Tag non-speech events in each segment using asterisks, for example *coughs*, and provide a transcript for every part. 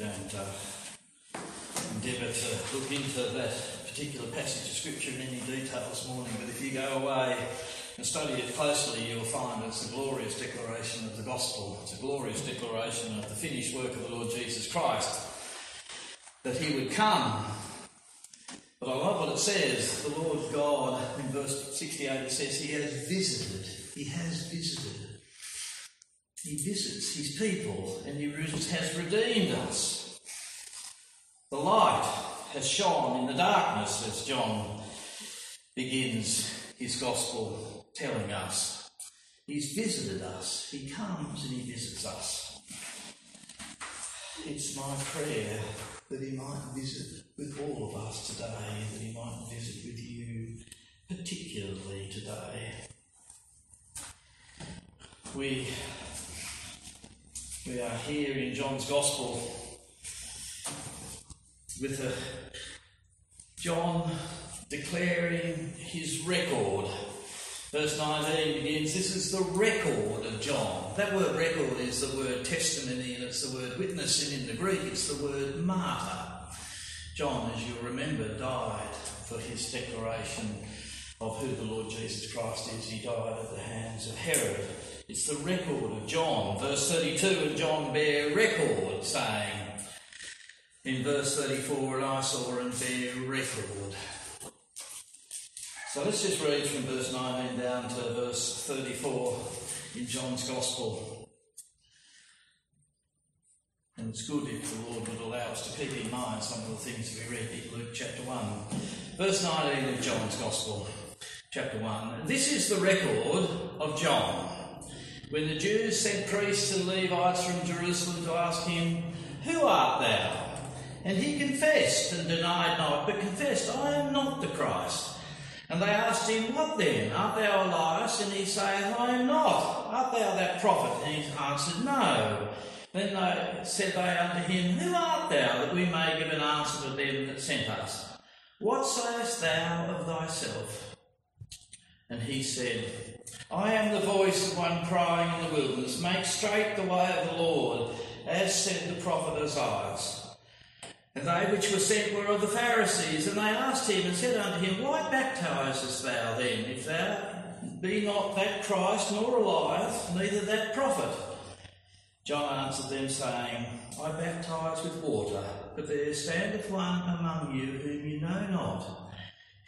don't uh, endeavour to look into that particular passage of Scripture in any detail this morning, but if you go away and study it closely, you'll find it's a glorious declaration of the gospel. It's a glorious declaration of the finished work of the Lord Jesus Christ, that he would come. But I love what it says. The Lord God, in verse 68, it says, He has visited. He has visited. He visits His people and He has redeemed us. The light has shone in the darkness, as John begins his gospel telling us. He's visited us. He comes and he visits us. It's my prayer that he might visit with all of us today, that he might visit with you particularly today. We, we are here in John's Gospel with John declaring his record. Verse 19 begins, This is the record of John. That word record is the word testimony and it's the word witness, and in the Greek it's the word martyr. John, as you'll remember, died for his declaration of who the Lord Jesus Christ is. He died at the hands of Herod. It's the record of John. Verse 32 and John bear record, saying in verse 34, and I saw and bear record. So let's just read from verse 19 down to verse 34 in John's Gospel. And it's good if the Lord would allow us to keep in mind some of the things we read in Luke chapter 1. Verse 19 of John's Gospel, chapter 1. This is the record of John. When the Jews sent priests and Levites from Jerusalem to ask him, Who art thou? And he confessed and denied not, but confessed, I am not the Christ. And they asked him, What then? Art thou Elias? And he saith, I am not. Art thou that prophet? And he answered, No. Then they, said they unto him, Who art thou, that we may give an answer to them that sent us? What sayest thou of thyself? And he said, I am the voice of one crying in the wilderness, Make straight the way of the Lord, as said the prophet Isaiah. And they which were sent were of the Pharisees, and they asked him and said unto him, Why baptizest thou then, if thou be not that Christ, nor Elias, neither that prophet? John answered them, saying, I baptize with water, but there standeth one among you whom you know not.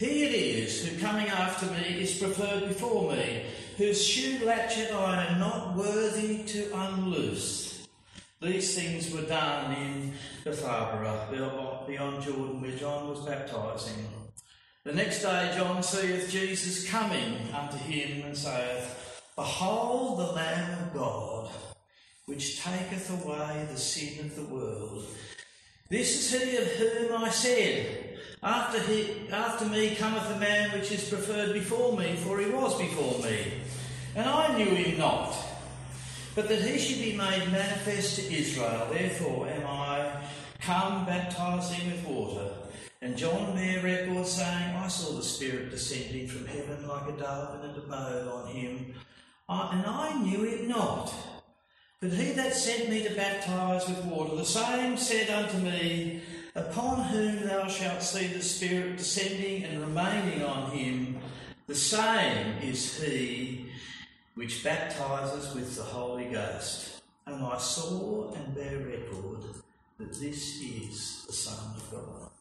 He it is who coming after me is preferred before me, whose shoe latchet I am not worthy to unloose. These things were done in Bethabara, beyond Jordan, where John was baptizing. The next day John seeth Jesus coming unto him and saith, Behold the Lamb of God, which taketh away the sin of the world. This is he of whom I said, After, he, after me cometh a man which is preferred before me, for he was before me. And I knew him not but that he should be made manifest to Israel. Therefore am I come baptizing with water. And John bare record, saying, I saw the Spirit descending from heaven like a dove, and it abode on him. I, and I knew it not. But he that sent me to baptize with water, the same said unto me, Upon whom thou shalt see the Spirit descending and remaining on him, the same is he which baptizes with the Holy Ghost. And I saw and bear record that this is the Son of God.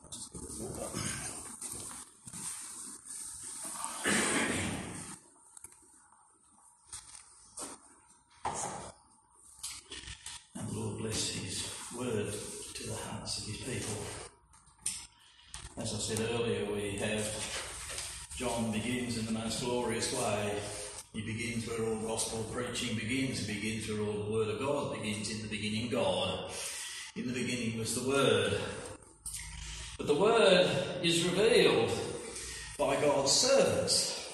And the Lord bless His word to the hearts of His people. As I said earlier, we have John glorious way he begins where all gospel preaching begins. He begins where all the Word of God begins. In the beginning, God. In the beginning was the Word. But the Word is revealed by God's servants.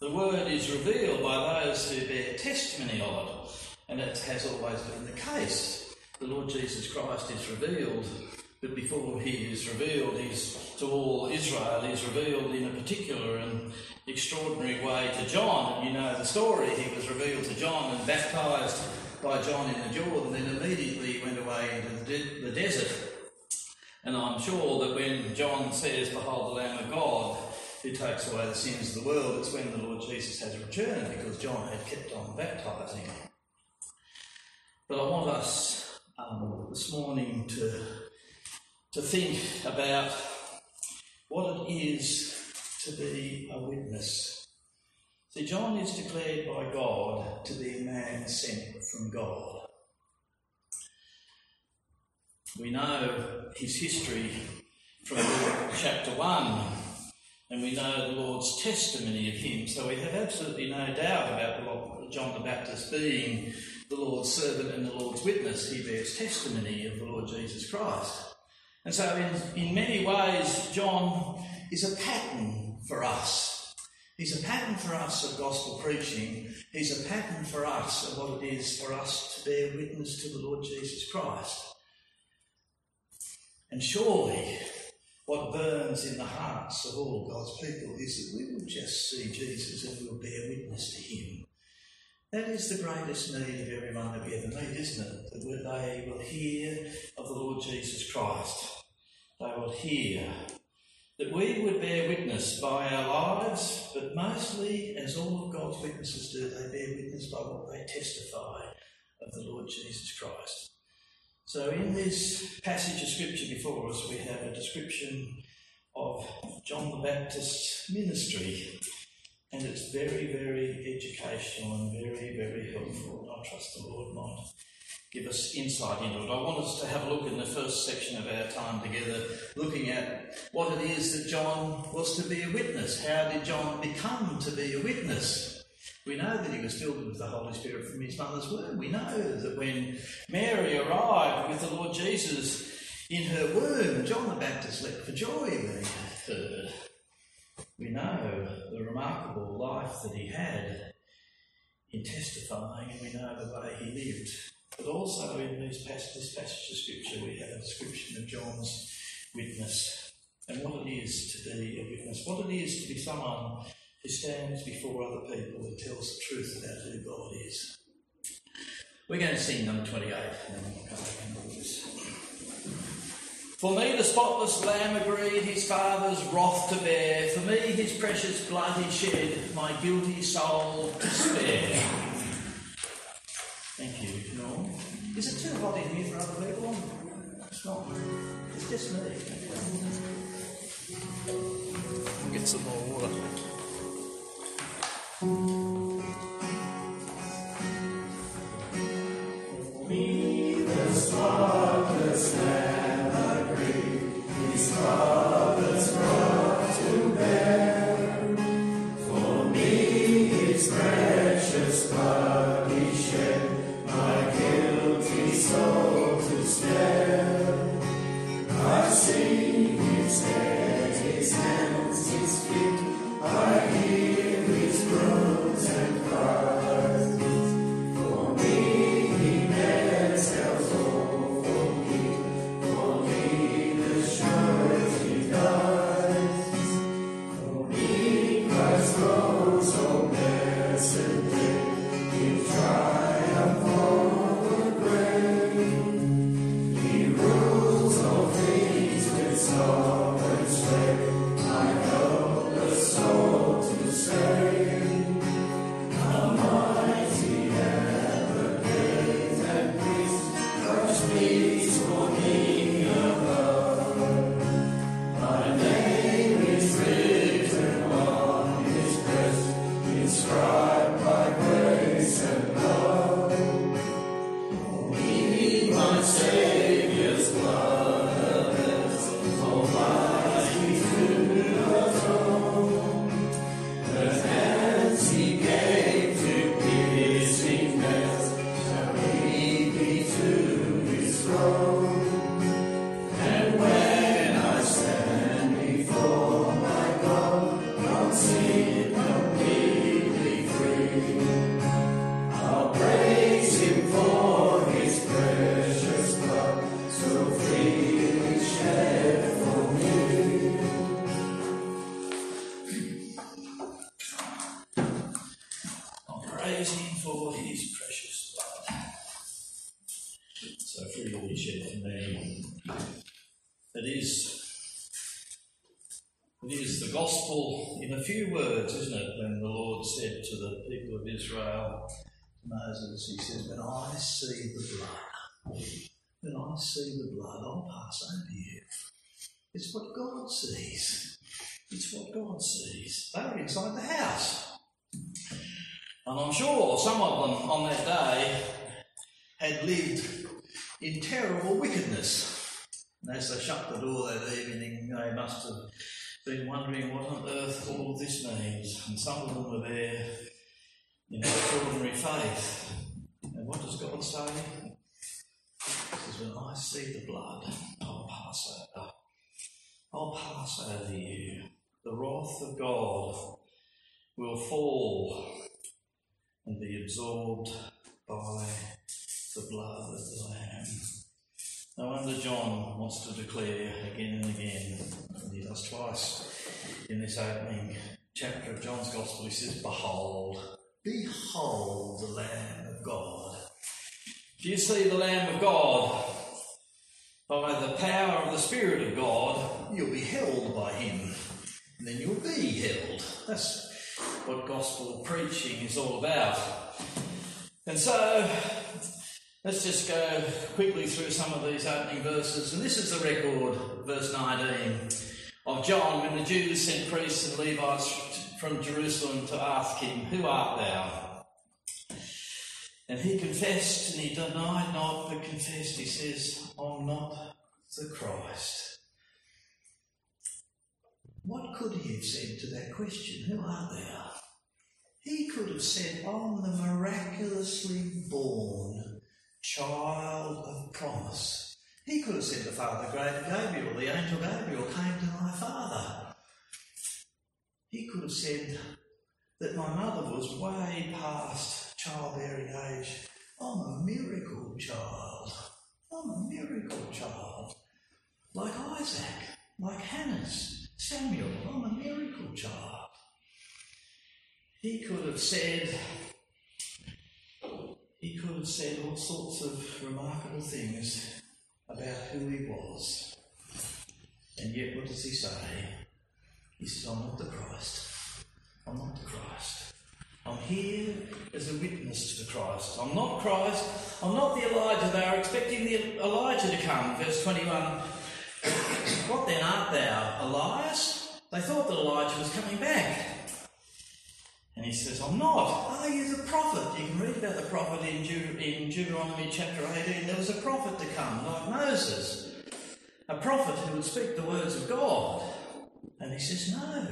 The Word is revealed by those who bear testimony of it. And it has always been the case. The Lord Jesus Christ is revealed but before he is revealed, he's to all Israel, he's revealed in a particular and extraordinary way to John. And you know the story. He was revealed to John and baptized by John in the Jordan, then immediately went away into the, de- the desert. And I'm sure that when John says, Behold the Lamb of God who takes away the sins of the world, it's when the Lord Jesus has returned because John had kept on baptizing. But I want us um, this morning to, to think about what it is to be a witness. See, John is declared by God to be a man sent from God. We know his history from chapter 1, and we know the Lord's testimony of him, so we have absolutely no doubt about John the Baptist being the Lord's servant and the Lord's witness. He bears testimony of the Lord Jesus Christ. And so, in, in many ways, John is a pattern for us. He's a pattern for us of gospel preaching. He's a pattern for us of what it is for us to bear witness to the Lord Jesus Christ. And surely what burns in the hearts of all God's people is that we will just see Jesus and we'll bear witness to him. That is the greatest need of everyone that we ever meet, isn't it? That they will hear of the Lord Jesus Christ. They will hear that we would bear witness by our lives, but mostly, as all of God's witnesses do, they bear witness by what they testify of the Lord Jesus Christ. So, in this passage of scripture before us, we have a description of John the Baptist's ministry, and it's very, very educational and very, very helpful. I trust the Lord might give us insight into it. I want us to have a look in the first section of our time together, looking at what it is that John was to be a witness. How did John become to be a witness? We know that he was filled with the Holy Spirit from his mother's womb. We know that when Mary arrived with the Lord Jesus in her womb, John the Baptist leapt for joy when he heard. We know the remarkable life that he had in testifying, and we know the way he lived. But also in this passage, of Scripture, we have a description of John's witness and what it is to be a witness, what it is to be someone who stands before other people and tells the truth about who God is. We're going to sing number 28 and then we'll come back and this. For me, the spotless Lamb agreed his Father's wrath to bear. For me, his precious blood he shed, my guilty soul to spare. Is it too hot in here for other people? It's not. It's just me. Get some more water. It is the gospel in a few words, isn't it? When the Lord said to the people of Israel, to Moses, He says, When I see the blood, when I see the blood, I'll pass over you. It's what God sees. It's what God sees. They were inside the house. And I'm sure some of them on that day had lived in terrible wickedness. And as they shut the door that evening, they must have been wondering what on earth all this means. And some of them were there in extraordinary faith. And what does God say? He says, When I see the blood, I'll pass over. I'll pass over you. The wrath of God will fall and be absorbed by the blood of the Lamb. No wonder John wants to declare again and again, and he does twice in this opening chapter of John's Gospel, he says, Behold, behold the Lamb of God. Do you see the Lamb of God? By the power of the Spirit of God, you'll be held by Him. And then you'll be held. That's what gospel preaching is all about. And so, let's just go quickly through some of these opening verses. And this is the record, verse 19, of John when the Jews sent priests and Levites from Jerusalem to ask him, Who art thou? And he confessed, and he denied not, but confessed. He says, I'm not the Christ. What could he have said to that question? Who art thou? He could have said, I'm the miraculously born child of promise. He could have said to Father Gabriel, the angel Gabriel came to my father. He could have said that my mother was way past childbearing age. I'm a miracle child. I'm a miracle child. Like Isaac, like Hannah's, Samuel, I'm a miracle child. He could have said, he could have said all sorts of remarkable things about who he was. And yet, what does he say? He says, I'm not the Christ. I'm not the Christ. I'm here as a witness to the Christ. I'm not Christ. I'm not the Elijah. They are expecting the Elijah to come. Verse 21. *coughs* what then art thou? Elias? They thought that Elijah was coming back. And he says, I'm not. Are you the prophet? You can read about the prophet in, Deut- in Deuteronomy chapter 18. There was a prophet to come, like Moses. A prophet who would speak the words of God. And he says, No.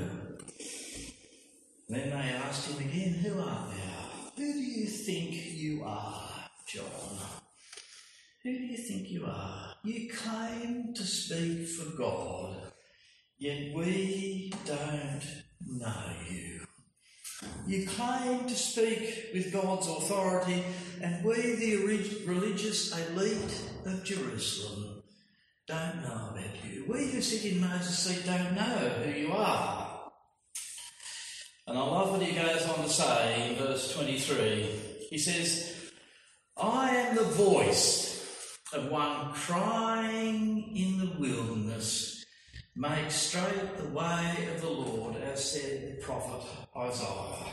Then they asked him again, Who art thou? Who do you think you are, John? Who do you think you are? You claim to speak for God, yet we don't know you. You claim to speak with God's authority, and we, the religious elite of Jerusalem, don't know about you. We who sit in Moses' seat don't know who you are. And I love what he goes on to say in verse 23. He says, I am the voice of one crying in the wilderness, make straight the way of the Lord, as said the prophet Isaiah.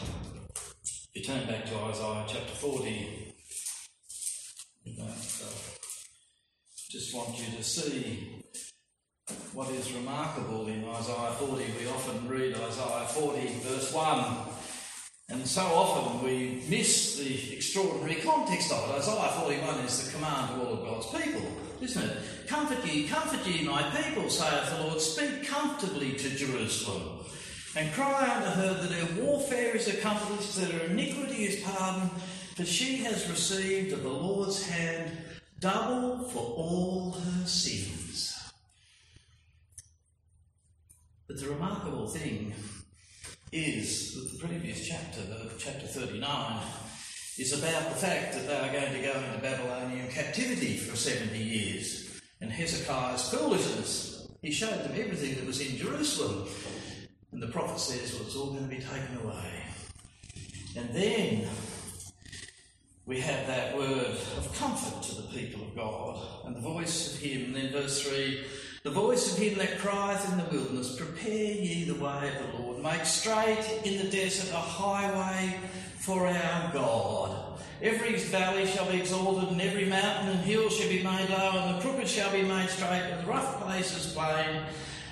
If you turn back to Isaiah chapter 40, you know, so just want you to see what is remarkable in Isaiah 40. We often read Isaiah 40, verse 1, and so often we miss the extraordinary context of it. Isaiah 41 is the command to all of God's people, isn't it? Comfort ye, comfort ye, my people, saith the Lord. Speak comfortably to Jerusalem, and cry unto her that her warfare is accomplished, that her iniquity is pardoned, for she has received of the Lord's hand double for all her sins. But the remarkable thing is that the previous chapter, chapter 39, is about the fact that they are going to go into Babylonian captivity for 70 years. And Hezekiah's foolishness, he showed them everything that was in Jerusalem. And the prophet says, well, it's all going to be taken away. And then we have that word of comfort to the people of God and the voice of Him. And then verse 3 the voice of him that crieth in the wilderness, Prepare ye the way of the Lord, make straight in the desert a highway for our God. Every valley shall be exalted, and every mountain and hill shall be made low, and the crooked shall be made straight, and the rough places plain,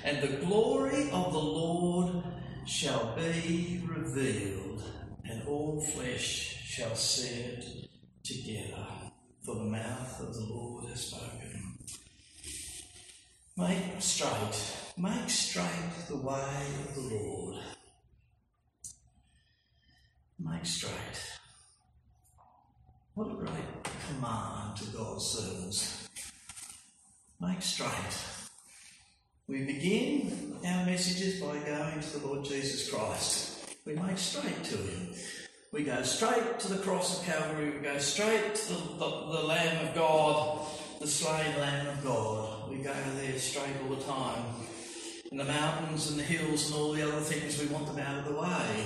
and the glory of the Lord shall be revealed, and all flesh shall see it together. For the mouth of the Lord has spoken. Make straight, make straight the way of the Lord. Make straight. What a great command to God's servants. Make straight. We begin our messages by going to the Lord Jesus Christ. We make straight to Him. We go straight to the cross of Calvary. We go straight to the, the, the Lamb of God, the slain Lamb of God. We go there straight all the time. And the mountains and the hills and all the other things, we want them out of the way.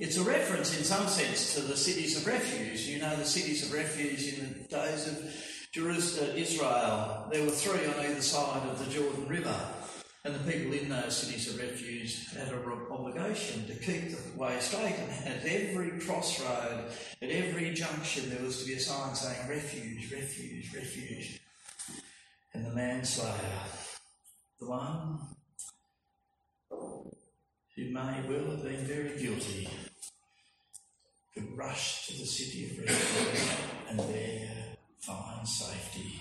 It's a reference, in some sense, to the cities of refuge. You know, the cities of refuge in the days of Jerusalem, Israel. There were three on either side of the Jordan River. And the people in those cities of refuge had an obligation to keep the way straight. And at every crossroad, at every junction, there was to be a sign saying refuge, refuge, refuge. And the manslayer, the one who may well have been very guilty, could rush to the city of refuge and there find safety.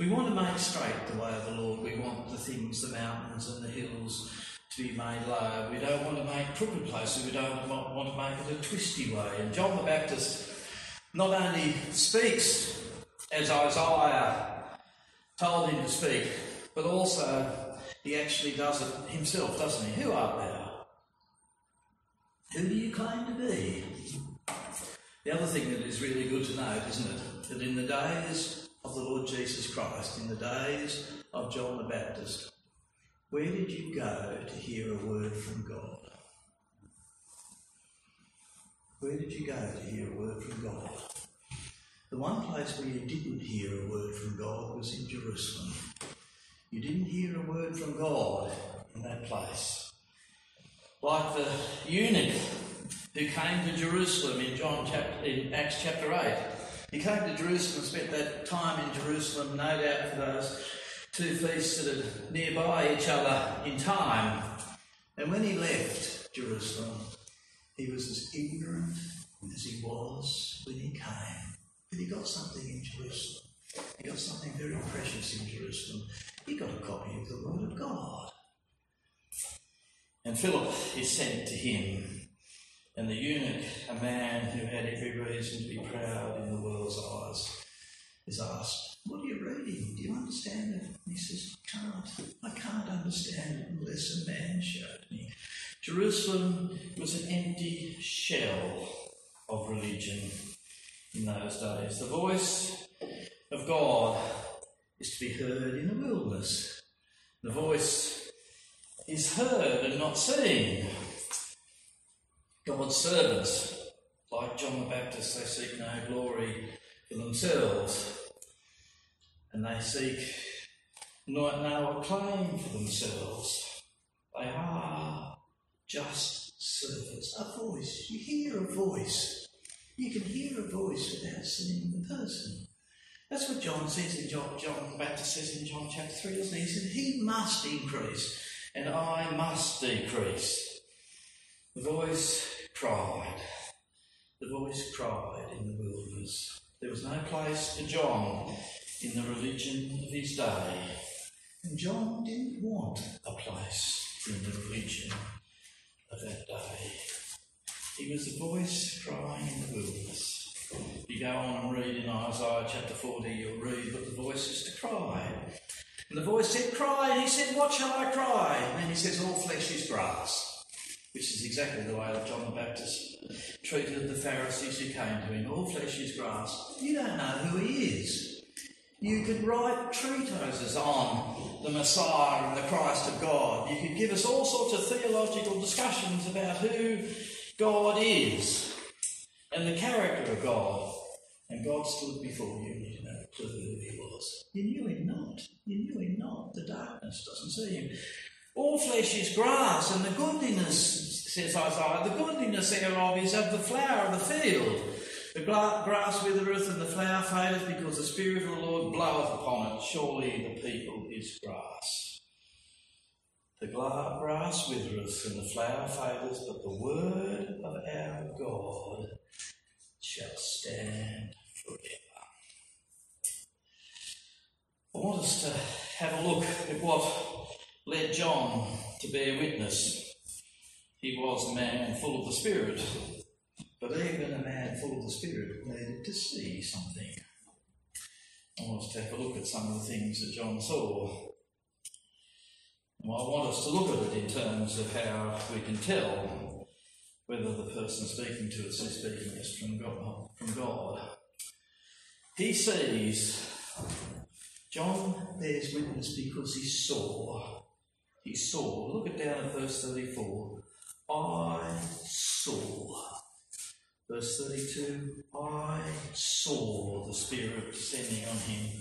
We want to make straight the way of the Lord. We want the things, the mountains and the hills, to be made low. We don't want to make crooked places. We don't want to make it a twisty way. And John the Baptist not only speaks as Isaiah told him to speak, but also he actually does it himself, doesn't he? Who art thou? Who do you claim to be? The other thing that is really good to note, isn't it? That in the days of the Lord Jesus Christ in the days of John the Baptist, where did you go to hear a word from God? Where did you go to hear a word from God? The one place where you didn't hear a word from God was in Jerusalem. You didn't hear a word from God in that place. Like the eunuch who came to Jerusalem in John chapter, in Acts chapter 8 he came to Jerusalem spent that time in Jerusalem, no doubt for those two feasts that are nearby each other in time. And when he left Jerusalem, he was as ignorant as he was when he came. But he got something in Jerusalem. He got something very precious in Jerusalem. He got a copy of the Word of God. And Philip is sent to him and the eunuch, a man who had every reason to be proud in the world's eyes, is asked, What are you reading? Do you understand it? And he says, I Can't. I can't understand it unless a man showed me. Jerusalem was an empty shell of religion in those days. The voice of God is to be heard in the wilderness. The voice is heard and not seen. God's servants, like John the Baptist, they seek no glory for themselves, and they seek not no acclaim for themselves. They are just servants. A voice. You hear a voice. You can hear a voice without seeing the person. That's what John says in John, John the Baptist says in John chapter 3, doesn't he? He said, He must increase, and I must decrease. The voice cried. The voice cried in the wilderness. There was no place for John in the religion of his day. And John didn't want a place in the religion of that day. He was the voice crying in the wilderness. You go on and read in Isaiah chapter 40, you'll read that the voice is to cry. And the voice said, Cry. And he said, What shall I cry? And then he says, All flesh is grass which is exactly the way that John the Baptist treated the Pharisees who came to him. All flesh is grass. You don't know who he is. You could write treatises on the Messiah and the Christ of God. You could give us all sorts of theological discussions about who God is and the character of God. And God stood before you and you didn't have a clue who he was. You knew him not. You knew him not. The darkness doesn't see him. All flesh is grass, and the goodliness, says Isaiah, the goodliness thereof is of the flower of the field. The grass withereth and the flower fadeth because the Spirit of the Lord bloweth upon it. Surely the people is grass. The grass withereth and the flower fadeth, but the word of our God shall stand forever. I want us to have a look at what led John to bear witness. He was a man full of the Spirit, but even a man full of the Spirit needed to see something. I want us to have a look at some of the things that John saw. And I want us to look at it in terms of how we can tell whether the person speaking to us is speaking us from God. From God. He sees. John bears witness because he saw. He saw. Look at down at verse 34. I saw. Verse 32 I saw the Spirit descending on him.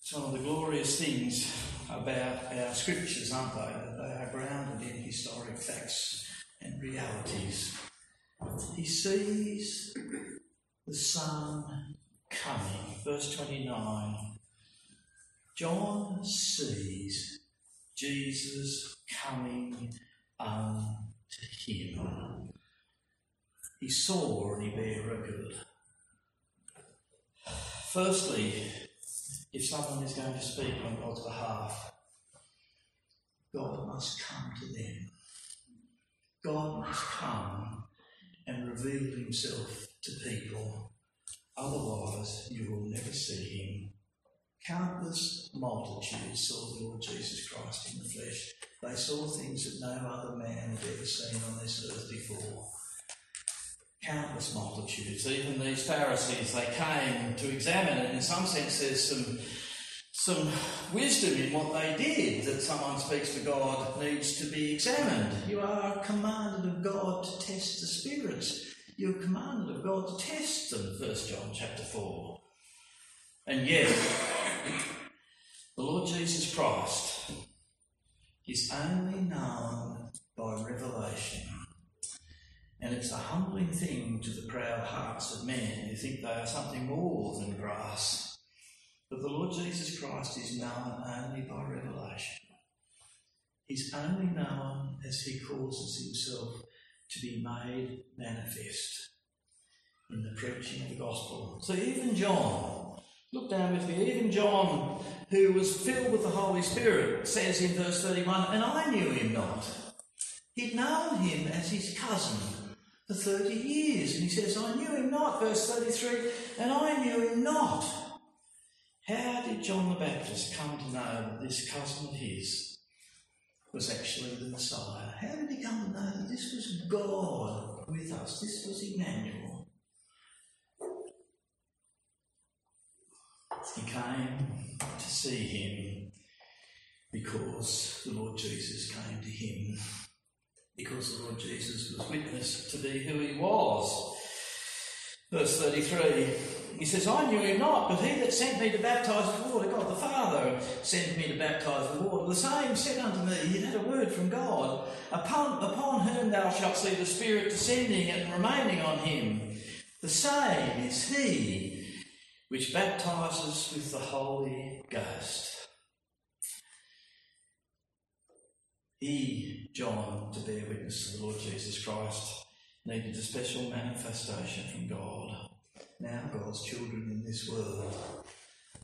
It's one of the glorious things about our scriptures, aren't they? That they are grounded in historic facts and realities. He sees the Son coming. Verse 29 John sees Jesus coming unto him. He saw and he bare record. Firstly, if someone is going to speak on God's behalf, God must come to them. God must come and reveal himself to people. Otherwise, you will never see him. Countless multitudes saw the Lord Jesus Christ in the flesh. They saw things that no other man had ever seen on this earth before. Countless multitudes, even these Pharisees, they came to examine it. In some sense, there's some some wisdom in what they did that someone speaks to God needs to be examined. You are commanded of God to test the spirits. You're commanded of God to test them, 1 John chapter 4. And yet, the Lord Jesus Christ is only known by revelation. And it's a humbling thing to the proud hearts of men who think they are something more than grass. But the Lord Jesus Christ is known only by revelation. He's only known as he causes himself to be made manifest in the preaching of the gospel. So even John, look down with me, even John, who was filled with the Holy Spirit, says in verse 31, and I knew him not. He'd known him as his cousin for 30 years. And he says, I knew him not, verse 33, and I knew him not. How did John the Baptist come to know that this cousin of his was actually the Messiah? How did he come to know that this was God with us? This was Emmanuel. He came to see him because the Lord Jesus came to him. Because the Lord Jesus was witness to be who he was. Verse 33, he says, I knew him not, but he that sent me to baptize with water, God the Father sent me to baptize with water. The same said unto me, He had a word from God, upon, upon whom thou shalt see the Spirit descending and remaining on him. The same is he which baptizes with the Holy Ghost. He, John, to bear witness to the Lord Jesus Christ, needed a special manifestation from God. Now, God's children in this world,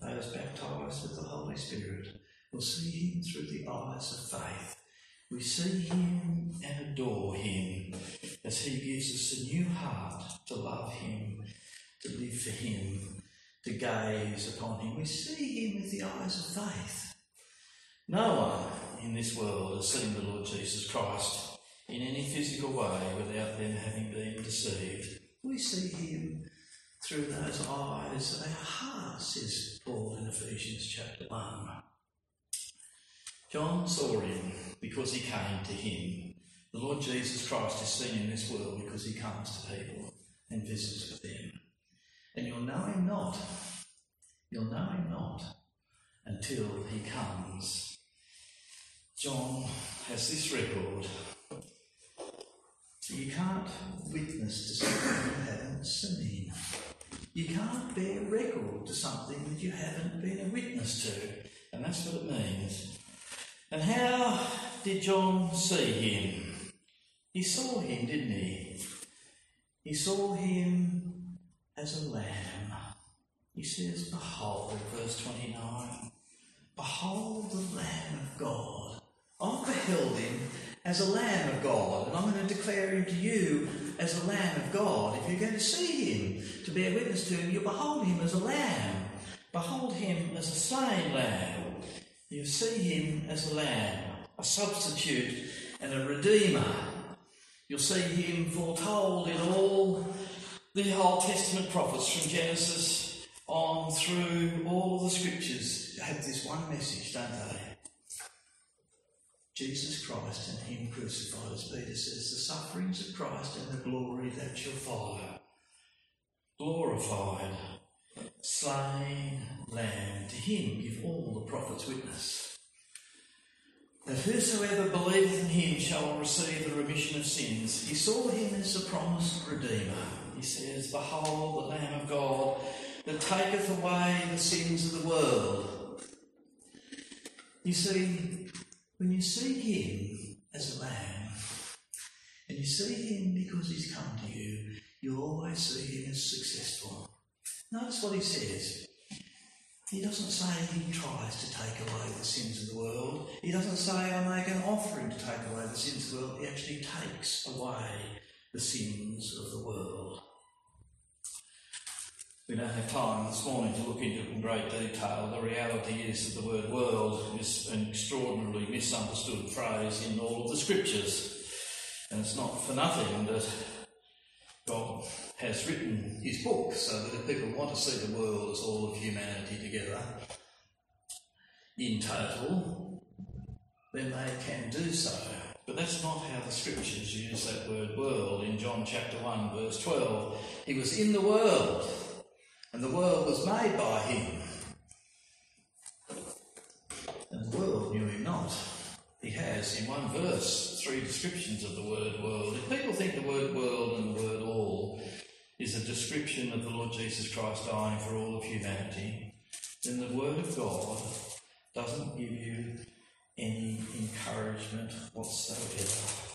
those baptized with the Holy Spirit, will see Him through the eyes of faith. We see Him and adore Him as He gives us a new heart to love Him, to live for Him, to gaze upon Him. We see Him with the eyes of faith. No one in this world has seen the Lord Jesus Christ in any physical way without them having been deceived. We see him through those eyes of our hearts, says Paul in Ephesians chapter 1. John saw him because he came to him. The Lord Jesus Christ is seen in this world because he comes to people and visits with them. And you'll know him not. You'll know him not until he comes. John has this record. You can't witness to something you haven't seen. You can't bear record to something that you haven't been a witness to. And that's what it means. And how did John see him? He saw him, didn't he? He saw him as a lamb. He says, Behold, verse 29, Behold the Lamb of God. I beheld him as a Lamb of God, and I'm going to declare him to you as a Lamb of God. If you're going to see him, to bear witness to him, you behold him as a lamb. Behold him as a slain lamb. You see him as a lamb, a substitute and a redeemer. You'll see him foretold in all the Old Testament prophets from Genesis on through all the scriptures have this one message, don't they? Jesus Christ and Him crucified, as Peter says, the sufferings of Christ and the glory that shall follow. Glorified, slain Lamb, to Him give all the prophets witness. That whosoever believeth in Him shall receive the remission of sins. He saw Him as the promised Redeemer. He says, Behold the Lamb of God that taketh away the sins of the world. You see, when you see him as a lamb, and you see him because he's come to you, you'll always see him as successful. Notice what he says. He doesn't say he tries to take away the sins of the world. He doesn't say I make an offering to take away the sins of the world. He actually takes away the sins of the world. We don't have time this morning to look into it in great detail. The reality is that the word world is an extraordinarily misunderstood phrase in all of the scriptures. And it's not for nothing that God has written his book so that if people want to see the world as all of humanity together in total, then they can do so. But that's not how the scriptures use that word world in John chapter 1, verse 12. He was in the world and the world was made by him. And the world knew him not. He has, in one verse, three descriptions of the word world. If people think the word world and the word all is a description of the Lord Jesus Christ dying for all of humanity, then the word of God doesn't give you any encouragement whatsoever.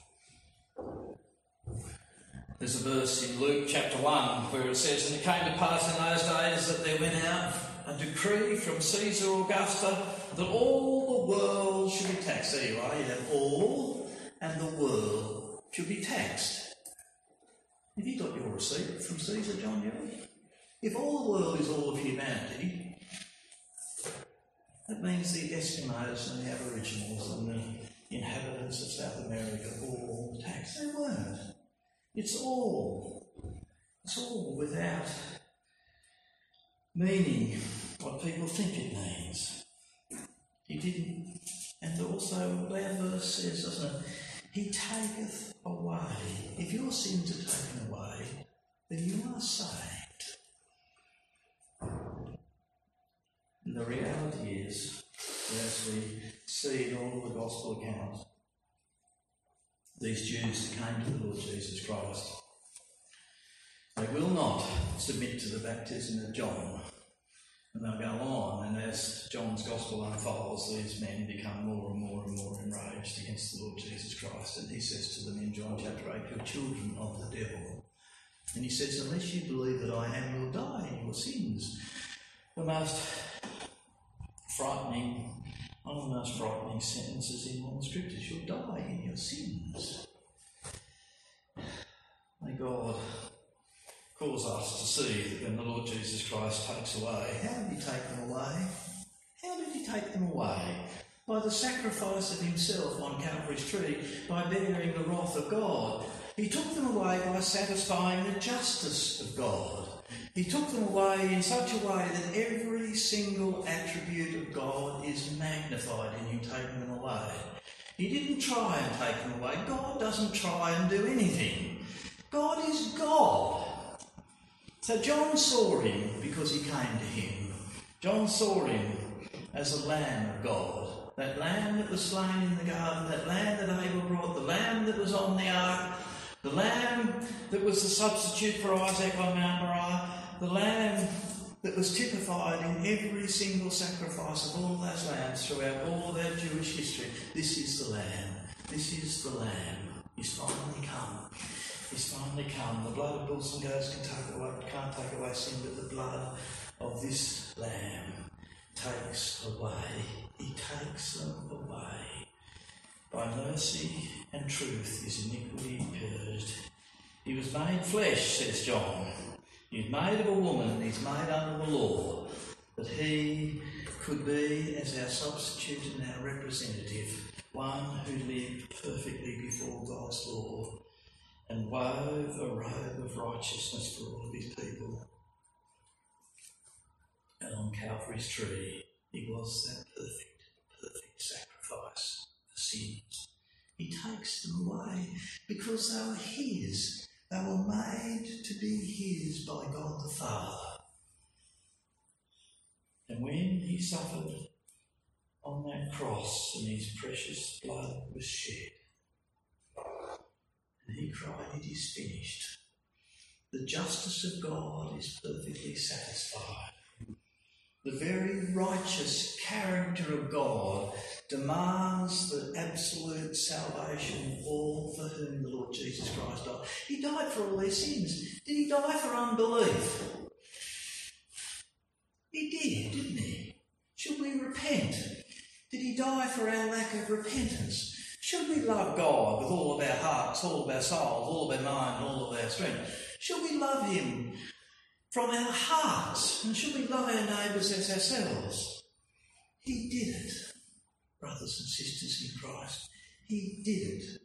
There's a verse in Luke chapter 1 where it says, And it came to pass in those days that there went out a decree from Caesar Augusta that all the world should be taxed. There you are, you all and the world should be taxed. Have you got your receipt from Caesar, John? If all the world is all of humanity, that means the Eskimos and the Aboriginals and the inhabitants of South America all taxed. They weren't. It's all. It's all without meaning what people think it means. He didn't. And also, our verse says, doesn't it? He taketh away. If your sins are taken away, then you are saved. And the reality is, as we see in all the gospel accounts, these Jews came to the Lord Jesus Christ, they will not submit to the baptism of John. And they'll go on, and as John's gospel unfolds, these men become more and more and more enraged against the Lord Jesus Christ. And he says to them in John chapter 8, You're children of the devil. And he says, Unless you believe that I am, you'll die in your sins. The most frightening, most frightening sentences in the scriptures. You'll die in your sins. May God cause us to see that when the Lord Jesus Christ takes away, how did he take them away? How did he take them away? By the sacrifice of himself on Calvary's tree, by bearing the wrath of God. He took them away by satisfying the justice of God. He took them away in such a way that every single attribute of God is magnified in you taking them away. He didn't try and take them away. God doesn't try and do anything. God is God. So John saw him because he came to him. John saw him as a lamb of God. That lamb that was slain in the garden, that lamb that Abel brought, the lamb that was on the ark, the lamb that was the substitute for Isaac on Mount Moriah, the lamb that was typified in every single sacrifice of all those lambs throughout all our Jewish history. This is the lamb. This is the lamb. He's finally come. He's finally come. The blood of bulls and goats can take away, can't take away sin, but the blood of this lamb takes away. He takes them away. By mercy and truth is iniquity purged. He was made flesh, says John. He's made of a woman and he's made under the law, that he could be as our substitute and our representative, one who lived perfectly before God's law and wove a robe of righteousness for all of his people. And on Calvary's tree, he was that perfect, perfect sacrifice for sins. He takes them away because they were his. They were made to be his by God the Father. And when he suffered on that cross and his precious blood was shed, and he cried, It is finished. The justice of God is perfectly satisfied. The very righteous character of God demands the absolute salvation of all for whom the Lord Jesus Christ died. He died for all their sins. Did he die for unbelief? He did, didn't he? Should we repent? Did he die for our lack of repentance? Should we love God with all of our hearts, all of our souls, all of our mind, all of our strength? Should we love him from our hearts? And should we love our neighbours as ourselves? He did it, brothers and sisters in Christ. He did it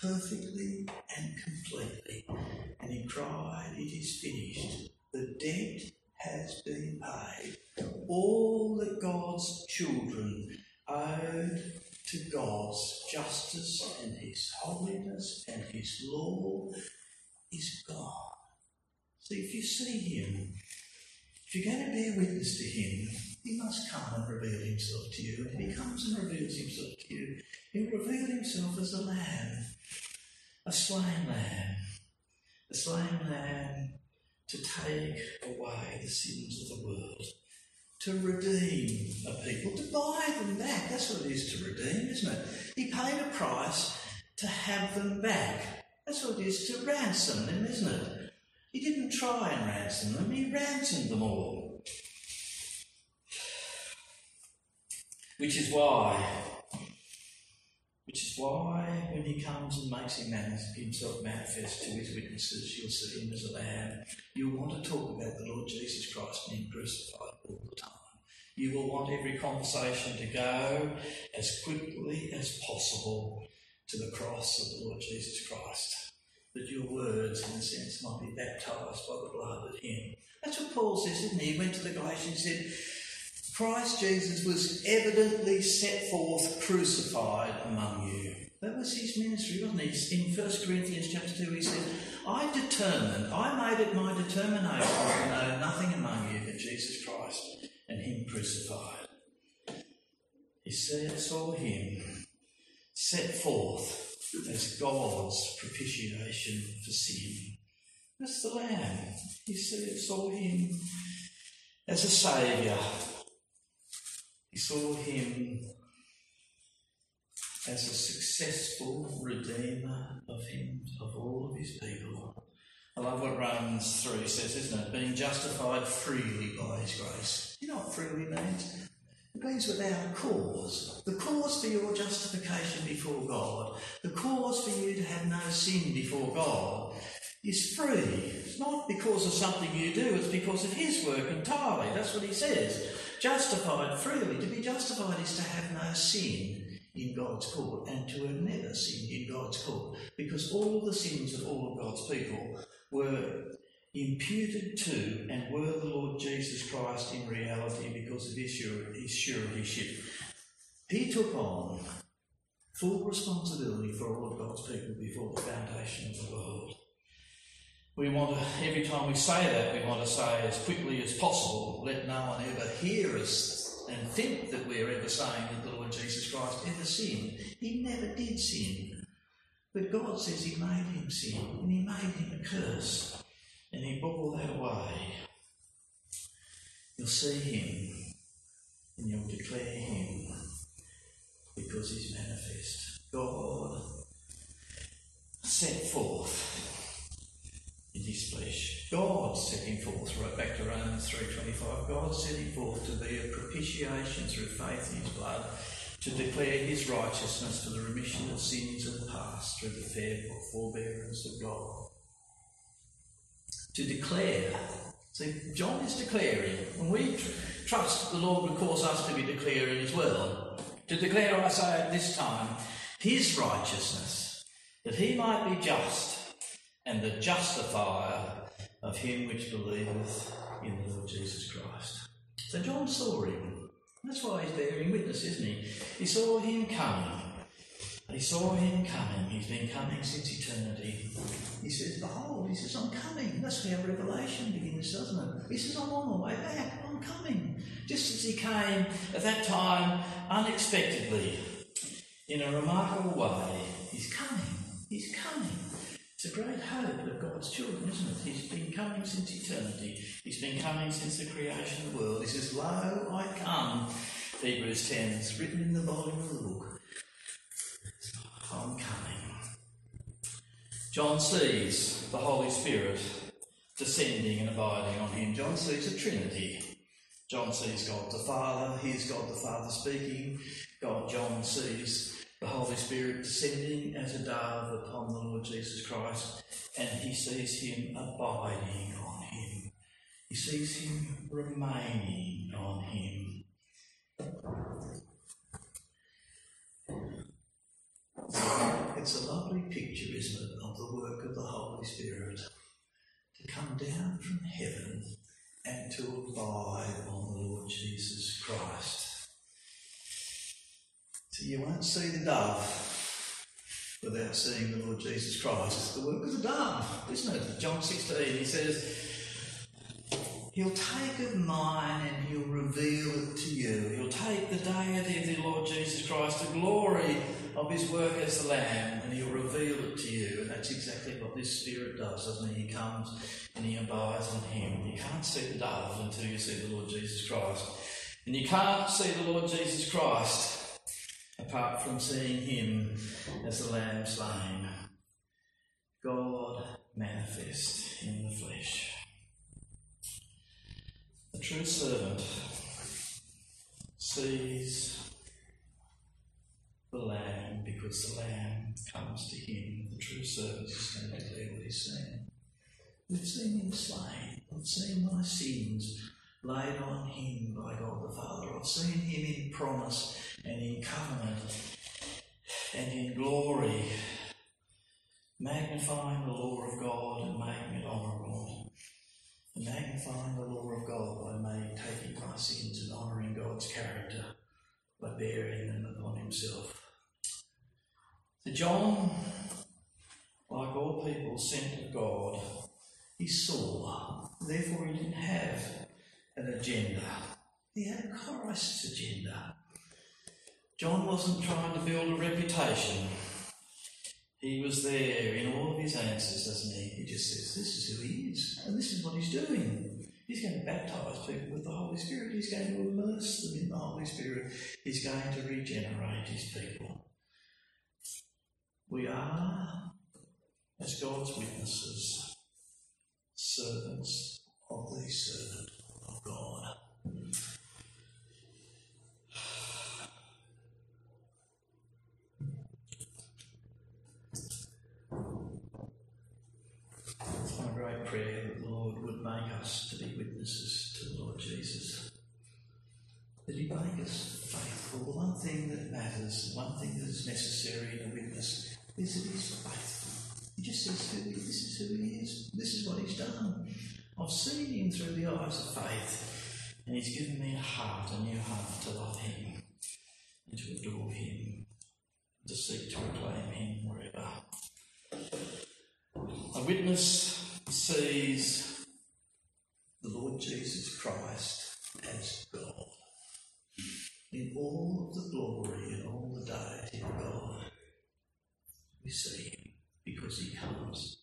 perfectly and completely. And he cried, It is finished. The debt has been paid. All that God's children owed to God's justice and His holiness and His law is gone. See, if you see Him, if you're going to bear witness to Him, He must come and reveal Himself to you. And if He comes and reveals Himself to you, He'll reveal Himself as a lamb, a slain lamb, a slain lamb to take away the sins of the world to redeem a people, to buy them back. That's what it is to redeem, isn't it? He paid a price to have them back. That's what it is to ransom them, isn't it? He didn't try and ransom them, he ransomed them all. Which is why, which is why when he comes and makes himself manifest to his witnesses, you'll see him as a lamb. You'll want to talk about the Lord Jesus Christ being crucified all the time. You will want every conversation to go as quickly as possible to the cross of the Lord Jesus Christ. That your words, in a sense, might be baptized by the blood of Him. That's what Paul says, isn't he? He went to the Galatians and said, Christ Jesus was evidently set forth crucified among you. That was his ministry, wasn't it? In 1 Corinthians chapter 2, he said, I determined, I made it my determination to know nothing among you but Jesus Christ and him crucified. He said, saw him set forth as God's propitiation for sin. That's the Lamb. He saw him as a Saviour. He saw him as a successful redeemer of him, of all of his people. I love what Romans 3 says, isn't it? Being justified freely by his grace. You know what freely means? It means without a cause. The cause for your justification before God, the cause for you to have no sin before God, is free. It's not because of something you do, it's because of his work entirely. That's what he says. Justified freely. To be justified is to have no sin in God's court and to have never sinned in God's court because all the sins of all of God's people were imputed to and were the Lord Jesus Christ in reality because of his, surety, his suretyship. He took on full responsibility for all of God's people before the foundation of the world. we want to, every time we say that, we want to say as quickly as possible, let no one ever hear us and think that we're ever saying that the Lord Jesus Christ ever sinned. He never did sin. But God says He made him sin and He made him a curse You'll see Him and you'll declare Him because He's manifest. God set forth in his flesh. God set him forth, right back to Romans 3.25, God set him forth to be a propitiation through faith in his blood, to declare his righteousness for the remission of sins of the past through the forbearance of God. To declare. So John is declaring, and we tr- trust the Lord will cause us to be declaring as well. To declare, I say at this time, his righteousness, that he might be just and the justifier of him which believeth in the Lord Jesus Christ. So John saw him. That's why he's bearing witness, isn't he? He saw him coming. He saw him coming. He's been coming since eternity. He says, Behold, he says, I'm coming. That's how Revelation begins, doesn't it? He says, I'm on my way back. I'm coming. Just as he came at that time unexpectedly, in a remarkable way, he's coming. He's coming. It's a great hope of God's children, isn't it? He's been coming since eternity. He's been coming since the creation of the world. He says, Lo, I come. Hebrews 10. It's written in the volume of the book. John sees the Holy Spirit descending and abiding on him. John sees a Trinity. John sees God the Father. Here's God the Father speaking. God, John sees the Holy Spirit descending as a dove upon the Lord Jesus Christ, and he sees him abiding on him. He sees him remaining on him. It's a lovely picture, isn't it, of the work of the Holy Spirit to come down from heaven and to abide on the Lord Jesus Christ. So you won't see the dove without seeing the Lord Jesus Christ. It's the work of the dove, isn't it? John 16, he says, He'll take of mine and he'll reveal it to you. He'll take the deity of the Lord Jesus Christ, the glory of his work as the Lamb, and he'll reveal it to you. And that's exactly what this Spirit does, doesn't he? He comes and he abides on him. You can't see the dove until you see the Lord Jesus Christ. And you can't see the Lord Jesus Christ apart from seeing him as the Lamb slain. God manifest in the flesh. The true servant sees the Lamb because the Lamb comes to him. The true servant is going to declare what he's seen. We've seen him slain. I've seen my sins laid on him by God the Father. I've seen him in promise and in covenant and in glory, magnifying the law of God and making it honourable. Magnifying the law of God by taking my sins and honouring God's character by bearing them upon himself. So John, like all people sent of God, he saw, therefore he didn't have an agenda. He had Christ's agenda. John wasn't trying to build a reputation. He was there in all of his answers, doesn't he? He just says, This is who he is, and this is what he's doing. He's going to baptize people with the Holy Spirit. He's going to immerse them in the Holy Spirit. He's going to regenerate his people. We are, as God's witnesses, servants of the servant of God. It's my great prayer that the Lord would make us to be witnesses to the Lord Jesus. Make us faithful. The one thing that matters, the one thing that is necessary in a witness is that He's faithful. He just says, who he, This is who He is. This is what He's done. I've seen Him through the eyes of faith, and He's given me a heart, a new heart to love Him and to adore Him, to seek to proclaim Him wherever. A witness sees the Lord Jesus Christ as God. In all of the glory and all the deity of God, we see him because he comes